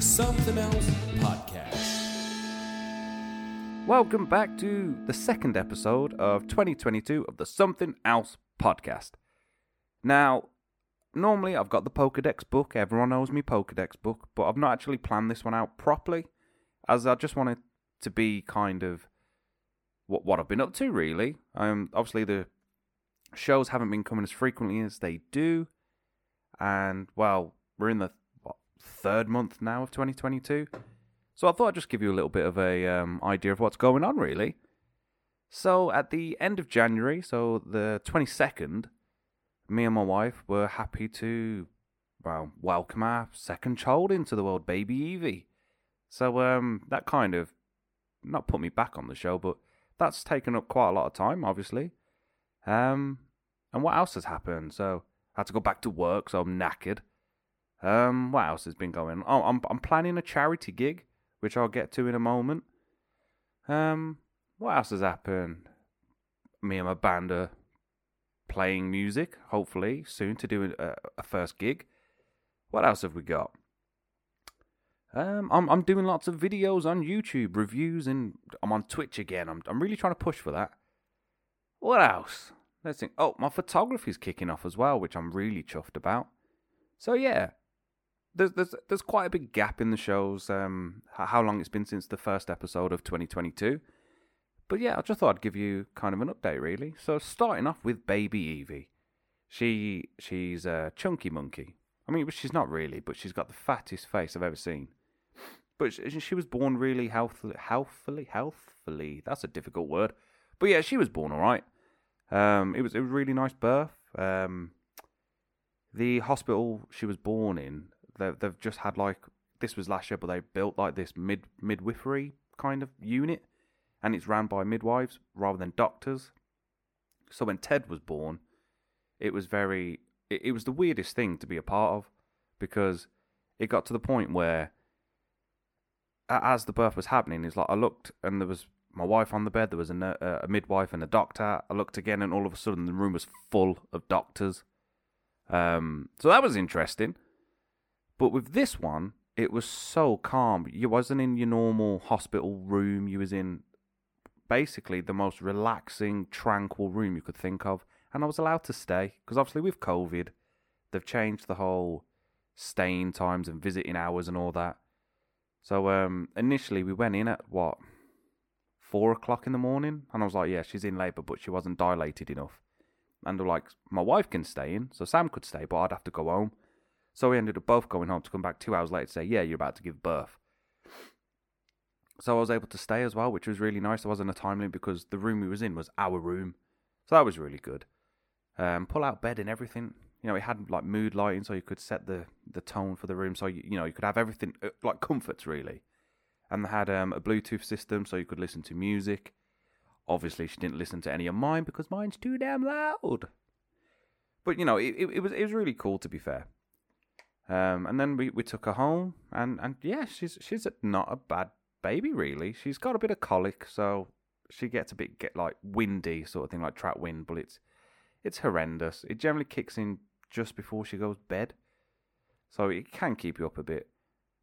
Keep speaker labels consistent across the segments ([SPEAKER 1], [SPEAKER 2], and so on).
[SPEAKER 1] the Something Else Podcast.
[SPEAKER 2] Welcome back to the second episode of 2022 of the Something Else podcast. Now, normally I've got the Pokedex book, everyone knows me Pokedex book, but I've not actually planned this one out properly, as I just wanted to be kind of what what I've been up to really. Um, obviously the shows haven't been coming as frequently as they do, and well, we're in the third month now of 2022. So I thought I'd just give you a little bit of a um, idea of what's going on, really. So at the end of January, so the 22nd, me and my wife were happy to, well, welcome our second child into the world, baby Evie. So um, that kind of, not put me back on the show, but that's taken up quite a lot of time, obviously. Um, and what else has happened? So I had to go back to work, so I'm knackered. Um, what else has been going? Oh, I'm I'm planning a charity gig which I'll get to in a moment. Um, what else has happened? Me and my band are playing music, hopefully soon to do a, a first gig. What else have we got? Um, I'm I'm doing lots of videos on YouTube, reviews, and I'm on Twitch again. I'm I'm really trying to push for that. What else? Let's think. Oh, my photography's kicking off as well, which I'm really chuffed about. So yeah, there's there's there's quite a big gap in the shows. Um, how long it's been since the first episode of 2022. But yeah, I just thought I'd give you kind of an update, really. So starting off with Baby Evie, she she's a chunky monkey. I mean, she's not really, but she's got the fattest face I've ever seen. But she, she was born really healthily, healthfully, healthfully. That's a difficult word. But yeah, she was born all right. Um, it was it was a really nice birth. Um, the hospital she was born in They've, they've just had like this was last year, but they built like this mid midwifery kind of unit, and it's ran by midwives rather than doctors. So when Ted was born, it was very it, it was the weirdest thing to be a part of because it got to the point where as the birth was happening, it's like I looked and there was my wife on the bed. There was a, a midwife and a doctor. I looked again, and all of a sudden the room was full of doctors. Um, so that was interesting. But with this one, it was so calm. You wasn't in your normal hospital room. You was in basically the most relaxing, tranquil room you could think of. And I was allowed to stay because obviously with COVID, they've changed the whole staying times and visiting hours and all that. So um, initially we went in at what four o'clock in the morning, and I was like, yeah, she's in labour, but she wasn't dilated enough. And they're like, my wife can stay in, so Sam could stay, but I'd have to go home. So we ended up both going home to come back two hours later to say, yeah, you're about to give birth. So I was able to stay as well, which was really nice. There wasn't a time limit because the room we was in was our room. So that was really good. Um, pull out bed and everything. You know, it had like mood lighting, so you could set the, the tone for the room. So you, you know you could have everything uh, like comforts really, and they had um, a Bluetooth system, so you could listen to music. Obviously, she didn't listen to any of mine because mine's too damn loud. But you know, it, it, it was it was really cool to be fair. Um, and then we, we took her home, and, and yeah, she's she's not a bad baby really. She's got a bit of colic, so she gets a bit get like windy sort of thing, like track wind, but it's it's horrendous. It generally kicks in just before she goes to bed, so it can keep you up a bit.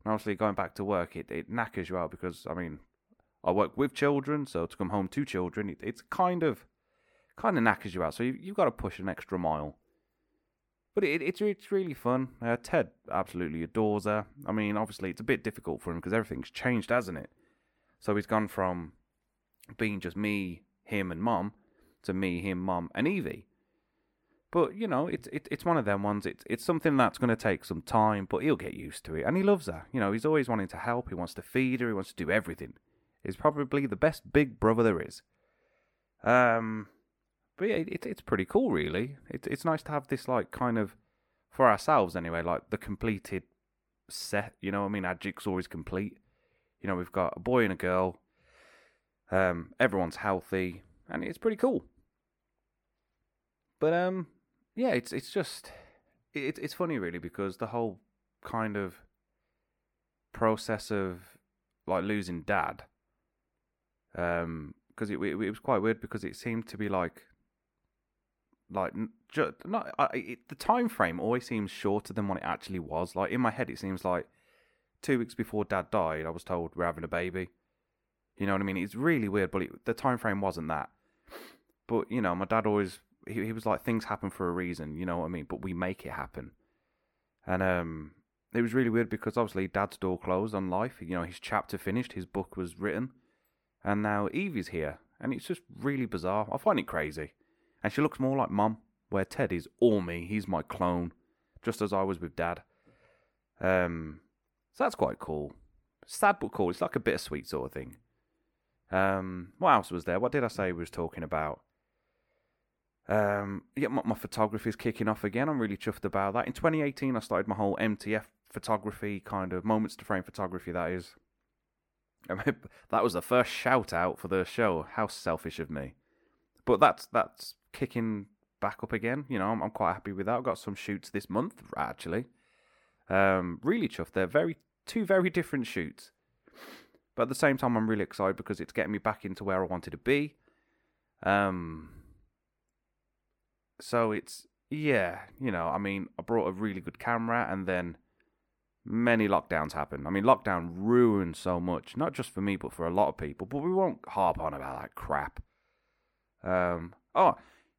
[SPEAKER 2] And obviously, going back to work, it, it knackers you out because I mean, I work with children, so to come home to children, it, it's kind of kind of knackers you out. So you, you've got to push an extra mile. But it, it's it's really fun. Uh, Ted absolutely adores her. I mean, obviously it's a bit difficult for him because everything's changed, hasn't it? So he's gone from being just me, him, and mom to me, him, mom, and Evie. But you know, it's it, it's one of them ones. It's it's something that's going to take some time, but he'll get used to it, and he loves her. You know, he's always wanting to help. He wants to feed her. He wants to do everything. He's probably the best big brother there is. Um, but yeah, it, it's pretty cool, really. It, it's nice to have this like kind of for ourselves anyway, like the completed set. You know, I mean, our jigsaw's complete. You know, we've got a boy and a girl. Um, everyone's healthy, and it's pretty cool. But um, yeah, it's it's just it, it's funny really because the whole kind of process of like losing dad um because it, it, it was quite weird because it seemed to be like like just, not I, it, the time frame always seems shorter than what it actually was. Like in my head, it seems like two weeks before Dad died, I was told we're having a baby. You know what I mean? It's really weird, but it, the time frame wasn't that. But you know, my dad always he, he was like things happen for a reason. You know what I mean? But we make it happen. And um, it was really weird because obviously Dad's door closed on life. You know, his chapter finished, his book was written, and now Evie's here, and it's just really bizarre. I find it crazy, and she looks more like Mum, where Ted is all me. He's my clone, just as I was with Dad. Um, so that's quite cool. Sad but cool. It's like a bittersweet sort of thing. Um, what else was there? What did I say we was talking about? Um, yeah, my, my photography is kicking off again. I'm really chuffed about that. In 2018, I started my whole MTF photography kind of moments to frame photography. That is, I mean, that was the first shout out for the show. How selfish of me! But that's that's kicking back up again. You know, I'm, I'm quite happy with that. I've got some shoots this month actually. Um, really chuffed. They're very two very different shoots. But at the same time, I'm really excited because it's getting me back into where I wanted to be. Um, so it's yeah, you know, I mean, I brought a really good camera, and then many lockdowns happened. I mean, lockdown ruined so much, not just for me, but for a lot of people. But we won't harp on about that crap. Um, oh,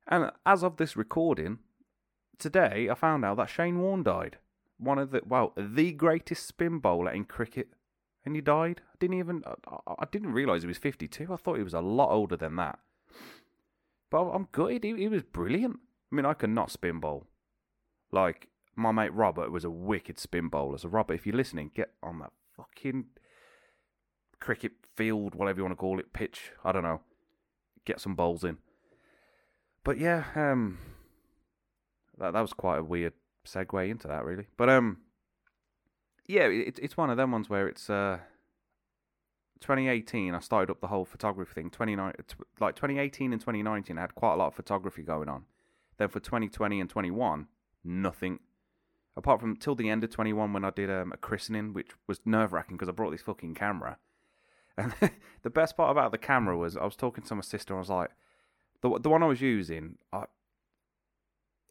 [SPEAKER 2] and as of this recording, today I found out that Shane Warne died. One of the well, the greatest spin bowler in cricket and he died. I didn't even I, I didn't realize he was 52. I thought he was a lot older than that. But I'm good. He, he was brilliant. I mean, I could not spin bowl. Like my mate Robert was a wicked spin bowler. So Robert, if you're listening, get on that fucking cricket field, whatever you want to call it, pitch. I don't know. Get some bowls in. But yeah, um, that that was quite a weird segue into that, really. But um, yeah, it, it's one of them ones where it's uh, 2018. I started up the whole photography thing. 29, like 2018 and 2019, I had quite a lot of photography going on. Then for 2020 and 21, nothing. Apart from till the end of 21 when I did um, a christening, which was nerve wracking because I brought this fucking camera. And the best part about the camera was I was talking to my sister. I was like, the the one I was using, I,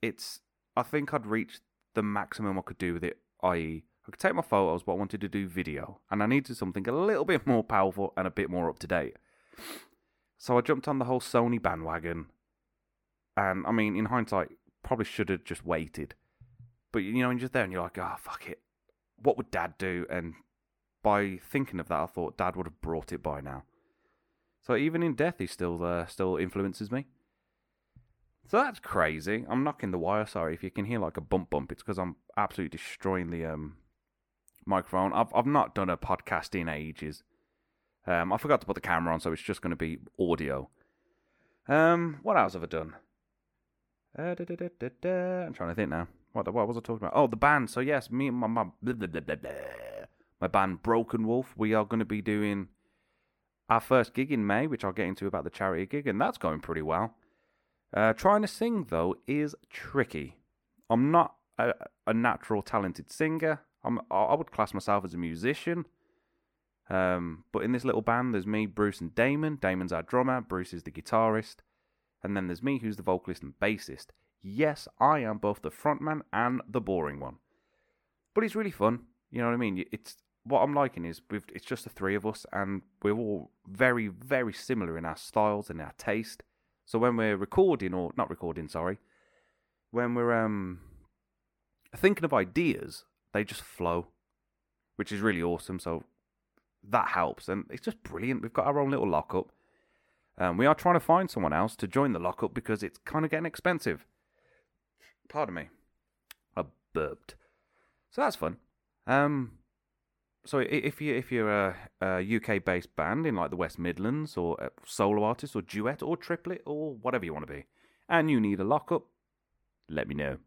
[SPEAKER 2] it's I think I'd reached the maximum I could do with it, i.e., I could take my photos, but I wanted to do video, and I needed something a little bit more powerful and a bit more up to date. So I jumped on the whole Sony bandwagon, and I mean, in hindsight, probably should have just waited. But you know, you're just there, and you're like, "Ah, oh, fuck it. What would Dad do?" And by thinking of that, I thought Dad would have brought it by now. So even in death, he still uh, still influences me. So that's crazy. I'm knocking the wire. Sorry if you can hear like a bump bump. It's because I'm absolutely destroying the um microphone. I've I've not done a podcast in ages. Um, I forgot to put the camera on, so it's just going to be audio. Um, what else have I done? Uh, da, da, da, I'm trying to think now. What what was I talking about? Oh, the band. So yes, me and my my, blah, blah, blah, my band Broken Wolf. We are going to be doing our first gig in May, which I'll get into about the charity gig, and that's going pretty well. Uh, trying to sing though is tricky. I'm not a, a natural talented singer. I'm, I would class myself as a musician. Um, but in this little band, there's me, Bruce, and Damon. Damon's our drummer, Bruce is the guitarist. And then there's me, who's the vocalist and bassist. Yes, I am both the frontman and the boring one. But it's really fun. You know what I mean? It's what I'm liking is it's just the three of us, and we're all very, very similar in our styles and our taste. So when we're recording, or not recording, sorry, when we're um thinking of ideas, they just flow, which is really awesome. So that helps, and it's just brilliant. We've got our own little lockup. Um, we are trying to find someone else to join the lockup because it's kind of getting expensive. Pardon me, I burped. So that's fun. Um, so if you if you're a, a UK based band in like the West Midlands or a solo artist or duet or triplet or whatever you want to be, and you need a lockup, let me know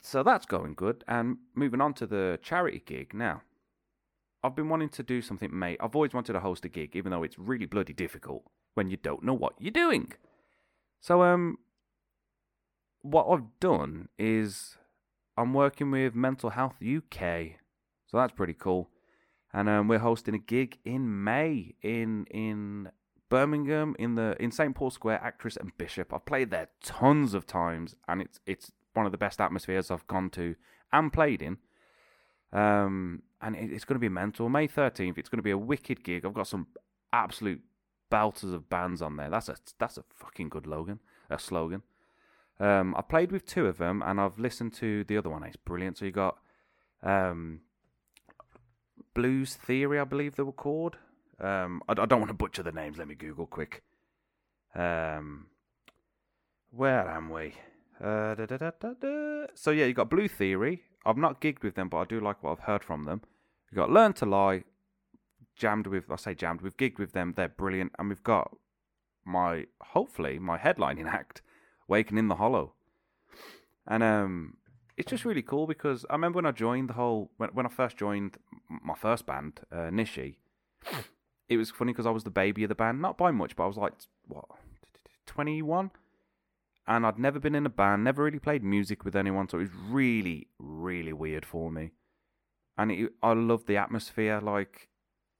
[SPEAKER 2] so that's going good. And moving on to the charity gig now. I've been wanting to do something, mate. I've always wanted to host a gig, even though it's really bloody difficult when you don't know what you're doing. So, um, what I've done is I'm working with Mental Health UK, so that's pretty cool. And um, we're hosting a gig in May in in Birmingham in the in St Paul Square, Actress and Bishop. I've played there tons of times, and it's it's one of the best atmospheres I've gone to and played in. Um, and it, it's going to be mental. May 13th, it's going to be a wicked gig. I've got some absolute belters of bands on there. That's a that's a fucking good slogan. A slogan. Um, I played with two of them, and I've listened to the other one. It's brilliant. So you got um, Blues Theory, I believe they were called. Um, I, I don't want to butcher the names. Let me Google quick. Um, where am we? Uh, da, da, da. So yeah, you got Blue Theory. I've not gigged with them, but I do like what I've heard from them. You got Learn to Lie, jammed with. I say jammed. We've gigged with them. They're brilliant, and we've got my hopefully my headlining act, Waking in the Hollow, and um, it's just really cool because I remember when I joined the whole when when I first joined my first band, uh, Nishi. It was funny because I was the baby of the band, not by much, but I was like what twenty one and I'd never been in a band, never really played music with anyone, so it was really, really weird for me. And it, I loved the atmosphere. Like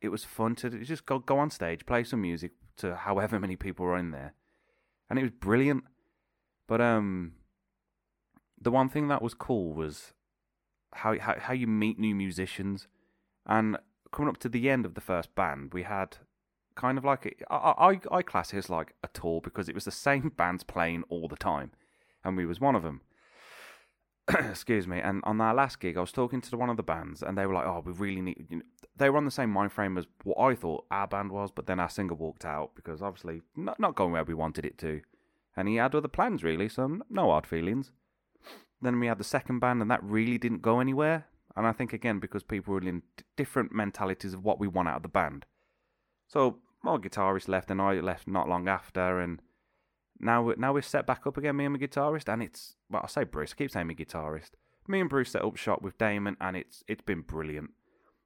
[SPEAKER 2] it was fun to just go go on stage, play some music to however many people were in there, and it was brilliant. But um, the one thing that was cool was how how, how you meet new musicians, and coming up to the end of the first band, we had kind of like I, I I class it as like a tour because it was the same bands playing all the time, and we was one of them. Excuse me. And on our last gig, I was talking to one of the bands, and they were like, "Oh, we really need." You know, they were on the same mind frame as what I thought our band was, but then our singer walked out because obviously not not going where we wanted it to, and he had other plans really. So no hard feelings. Then we had the second band, and that really didn't go anywhere. And I think again because people were in different mentalities of what we want out of the band. So my guitarist left, and I left not long after, and now we're, now we're set back up again, me and my guitarist, and it's well, I say Bruce, I keep saying my guitarist. Me and Bruce set up shop with Damon, and it's it's been brilliant.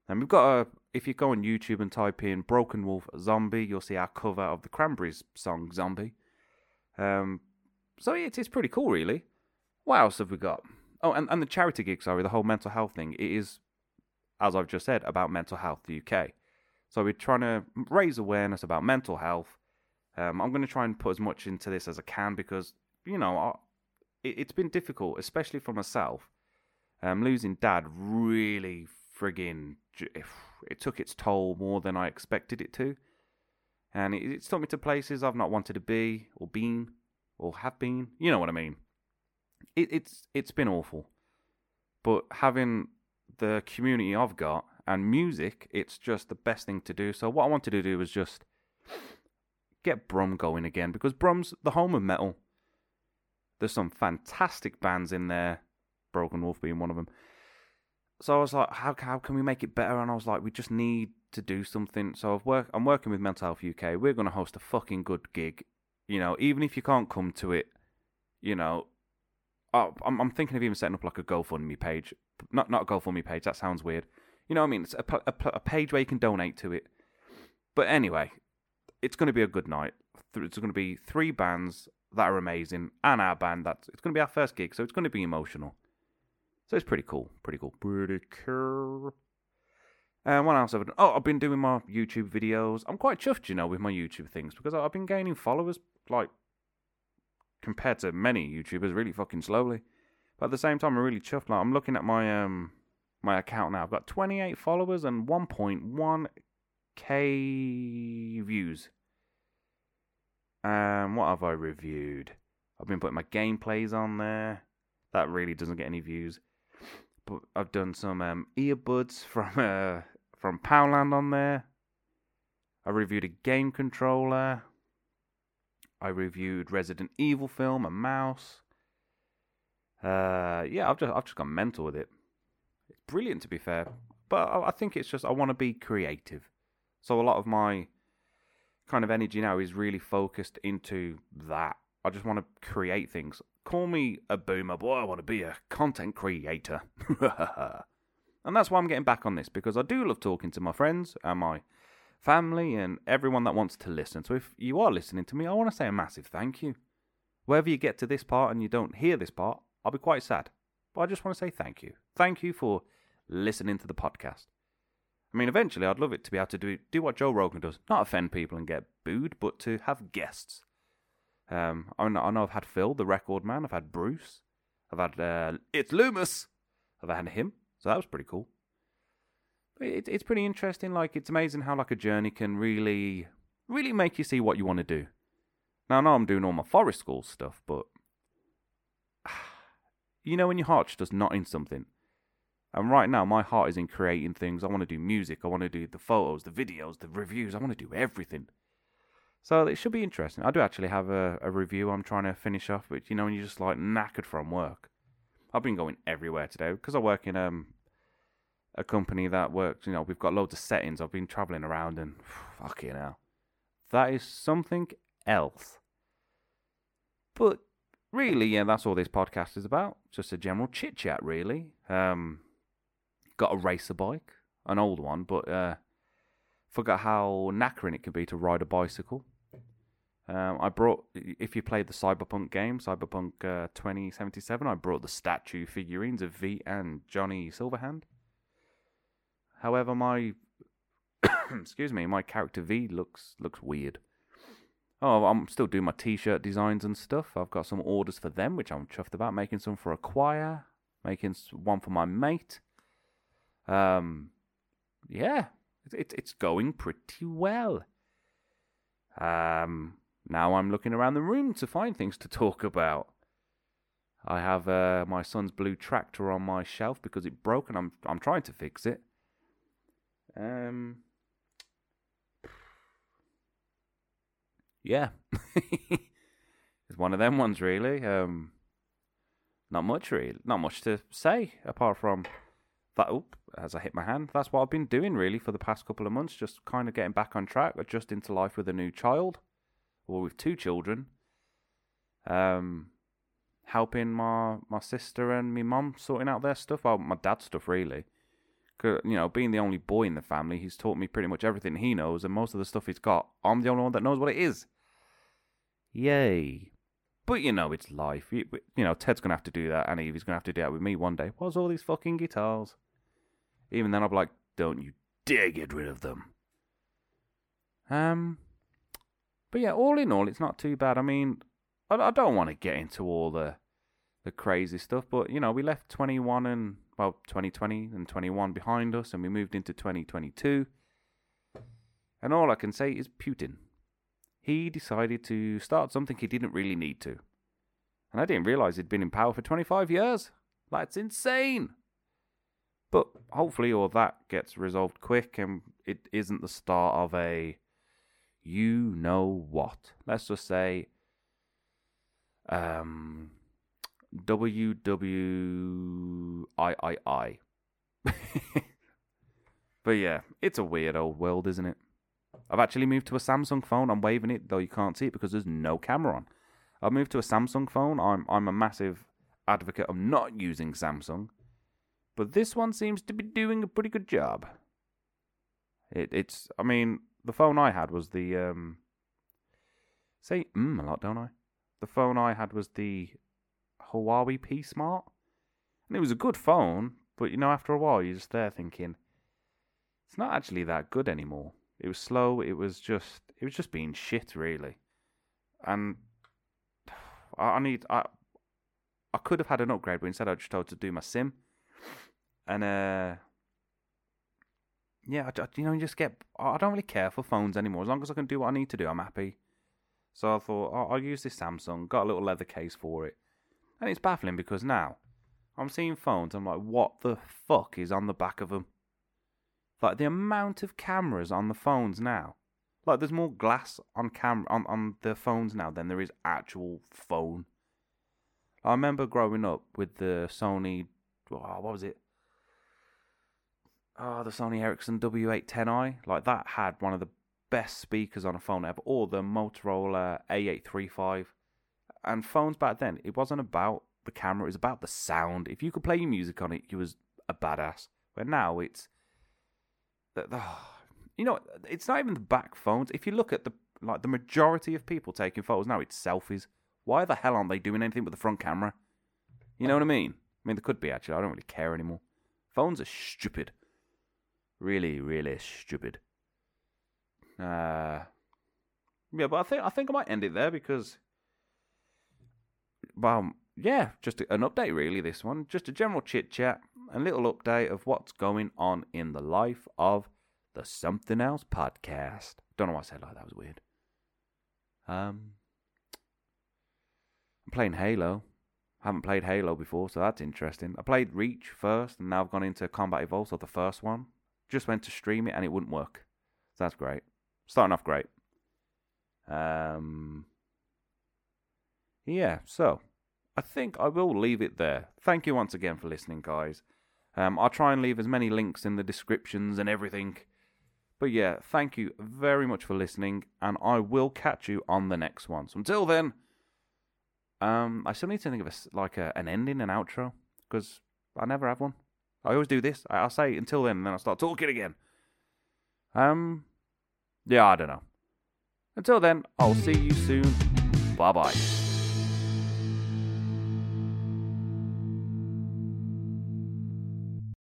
[SPEAKER 2] And we've got a if you go on YouTube and type in Broken Wolf Zombie, you'll see our cover of the Cranberries song Zombie. Um, so it is pretty cool, really. What else have we got? Oh, and, and the charity gig, sorry, the whole mental health thing. It is, as I've just said, about mental health the UK. So we're trying to raise awareness about mental health. Um, I'm going to try and put as much into this as I can because you know I, it, has been difficult, especially for myself. Um, losing dad really frigging it took its toll more than I expected it to, and it, it's took me to places I've not wanted to be or been or have been. You know what I mean? It, it's it's been awful, but having the community I've got and music, it's just the best thing to do. So what I wanted to do was just get Brum going again because Brum's the home of metal. There's some fantastic bands in there, Broken Wolf being one of them. So I was like, how how can we make it better? And I was like, we just need to do something. So I've work I'm working with Mental Health UK. We're going to host a fucking good gig. You know, even if you can't come to it, you know, Oh, I'm I'm thinking of even setting up like a GoFundMe page. Not not a GoFundMe page. That sounds weird. You know what I mean? It's a, a, a page where you can donate to it. But anyway, it's going to be a good night. It's going to be three bands that are amazing, and our band. That's it's going to be our first gig, so it's going to be emotional. So it's pretty cool. Pretty cool. Pretty cool. And what else have I done? Oh, I've been doing my YouTube videos. I'm quite chuffed, you know, with my YouTube things because I've been gaining followers like compared to many YouTubers really fucking slowly. But at the same time, I'm really chuffed. Like I'm looking at my um my account now. I've got 28 followers and 1.1k views. Um, what have I reviewed? I've been putting my gameplays on there. That really doesn't get any views. But I've done some um, earbuds from uh, from Poundland on there. I reviewed a game controller. I reviewed Resident Evil film, a mouse. Uh, yeah, I've just I've just gone mental with it It's brilliant to be fair. But I think it's just I want to be creative. So a lot of my kind of energy now is really focused into that. I just want to create things. Call me a boomer, boy. I want to be a content creator. and that's why I'm getting back on this because I do love talking to my friends and my family and everyone that wants to listen. So if you are listening to me, I want to say a massive thank you. Wherever you get to this part and you don't hear this part, I'll be quite sad. But I just want to say thank you. Thank you for listening to the podcast. I mean, eventually, I'd love it to be able to do do what Joe Rogan does, not offend people and get booed, but to have guests. Um, I know, I know I've had Phil, the record man. I've had Bruce. I've had uh, it's Loomis. I've had him, so that was pretty cool. It, it's pretty interesting. Like it's amazing how like a journey can really, really make you see what you want to do. Now I know I'm doing all my forest school stuff, but you know when your heart's just not in something. And right now, my heart is in creating things. I want to do music. I want to do the photos, the videos, the reviews. I want to do everything. So it should be interesting. I do actually have a, a review I'm trying to finish off, but you know, when you're just like knackered from work. I've been going everywhere today because I work in um, a company that works, you know, we've got loads of settings. I've been traveling around and fucking hell. That is something else. But really, yeah, that's all this podcast is about. Just a general chit chat, really. Um, got a racer bike, an old one, but uh, forgot how knackering it can be to ride a bicycle. Um, I brought, if you played the Cyberpunk game, Cyberpunk uh, 2077, I brought the statue figurines of V and Johnny Silverhand. However, my, excuse me, my character V looks looks weird. Oh, I'm still doing my t-shirt designs and stuff. I've got some orders for them, which I'm chuffed about. Making some for a choir, making one for my mate. Um, yeah, it's it's going pretty well. Um, now I'm looking around the room to find things to talk about. I have uh, my son's blue tractor on my shelf because it broke, and I'm I'm trying to fix it. Um, yeah, it's one of them ones, really. Um, not much, really, not much to say apart from that. Oop, as I hit my hand, that's what I've been doing really for the past couple of months, just kind of getting back on track, adjusting to life with a new child or with two children. Um, helping my my sister and my mum sorting out their stuff. Well, my dad's stuff really. You know, being the only boy in the family, he's taught me pretty much everything he knows, and most of the stuff he's got, I'm the only one that knows what it is. Yay! But you know, it's life. You, you know, Ted's gonna have to do that, and Evie's gonna have to do that with me one day. What's all these fucking guitars? Even then, I'll be like, don't you dare get rid of them. Um, but yeah, all in all, it's not too bad. I mean, I, I don't want to get into all the the crazy stuff, but you know, we left 21 and well, 2020 and 21 behind us, and we moved into 2022. And all I can say is Putin. He decided to start something he didn't really need to. And I didn't realize he'd been in power for 25 years. That's insane. But hopefully, all that gets resolved quick and it isn't the start of a you know what. Let's just say um, WWIII. but yeah, it's a weird old world, isn't it? I've actually moved to a Samsung phone. I'm waving it, though you can't see it because there's no camera on. I've moved to a Samsung phone. I'm I'm a massive advocate of not using Samsung but this one seems to be doing a pretty good job. It, it's, I mean, the phone I had was the, um, say mm a lot, don't I? The phone I had was the Huawei P Smart, and it was a good phone, but you know, after a while, you're just there thinking, it's not actually that good anymore. It was slow. It was just, it was just being shit, really. And I, I need, I, I could have had an upgrade, but instead I just told to do my SIM and uh, yeah, I, you know, you just get. I don't really care for phones anymore. As long as I can do what I need to do, I'm happy. So I thought oh, I'll use this Samsung. Got a little leather case for it, and it's baffling because now I'm seeing phones. I'm like, what the fuck is on the back of them? Like the amount of cameras on the phones now. Like there's more glass on camera on, on the phones now than there is actual phone. I remember growing up with the Sony. Oh, what was it? oh, the Sony Ericsson W810i, like that had one of the best speakers on a phone ever, or the Motorola A835. And phones back then, it wasn't about the camera, it was about the sound. If you could play your music on it, you was a badass. But now it's, you know, it's not even the back phones. If you look at the like the majority of people taking photos now, it's selfies. Why the hell aren't they doing anything with the front camera? You know what I mean? I mean, there could be actually. I don't really care anymore. Phones are stupid. Really, really stupid. Uh, yeah, but I think I think I might end it there because, well, yeah, just an update really. This one, just a general chit chat. a little update of what's going on in the life of the Something Else podcast. Don't know why I said like that was weird. Um, I'm playing Halo. I haven't played Halo before, so that's interesting. I played Reach first, and now I've gone into Combat Evolved, so the first one. Just went to stream it, and it wouldn't work. So that's great. Starting off great. Um, yeah, so I think I will leave it there. Thank you once again for listening, guys. Um, I'll try and leave as many links in the descriptions and everything. But yeah, thank you very much for listening, and I will catch you on the next one. So until then, um, I still need to think of a, like a, an ending, an outro, because I never have one. I always do this. I'll say until then, and then I'll start talking again. Um, yeah, I don't know. Until then, I'll see you soon. Bye bye.